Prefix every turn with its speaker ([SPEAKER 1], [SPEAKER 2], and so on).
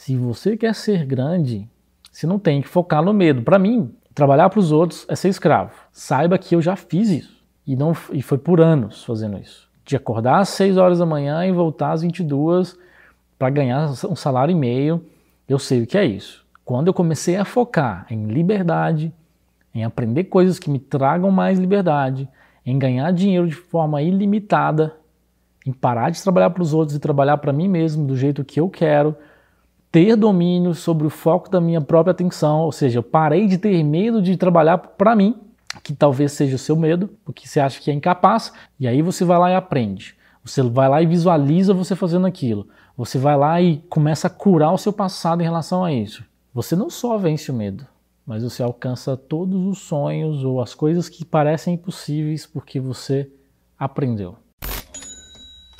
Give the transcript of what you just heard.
[SPEAKER 1] Se você quer ser grande, você não tem que focar no medo. Para mim, trabalhar para os outros é ser escravo. Saiba que eu já fiz isso. E, não, e foi por anos fazendo isso. De acordar às 6 horas da manhã e voltar às 22 para ganhar um salário e meio. Eu sei o que é isso. Quando eu comecei a focar em liberdade, em aprender coisas que me tragam mais liberdade, em ganhar dinheiro de forma ilimitada, em parar de trabalhar para os outros e trabalhar para mim mesmo do jeito que eu quero, ter domínio sobre o foco da minha própria atenção, ou seja, eu parei de ter medo de trabalhar para mim, que talvez seja o seu medo, porque você acha que é incapaz, e aí você vai lá e aprende. Você vai lá e visualiza você fazendo aquilo. Você vai lá e começa a curar o seu passado em relação a isso. Você não só vence o medo, mas você alcança todos os sonhos ou as coisas que parecem impossíveis porque você aprendeu.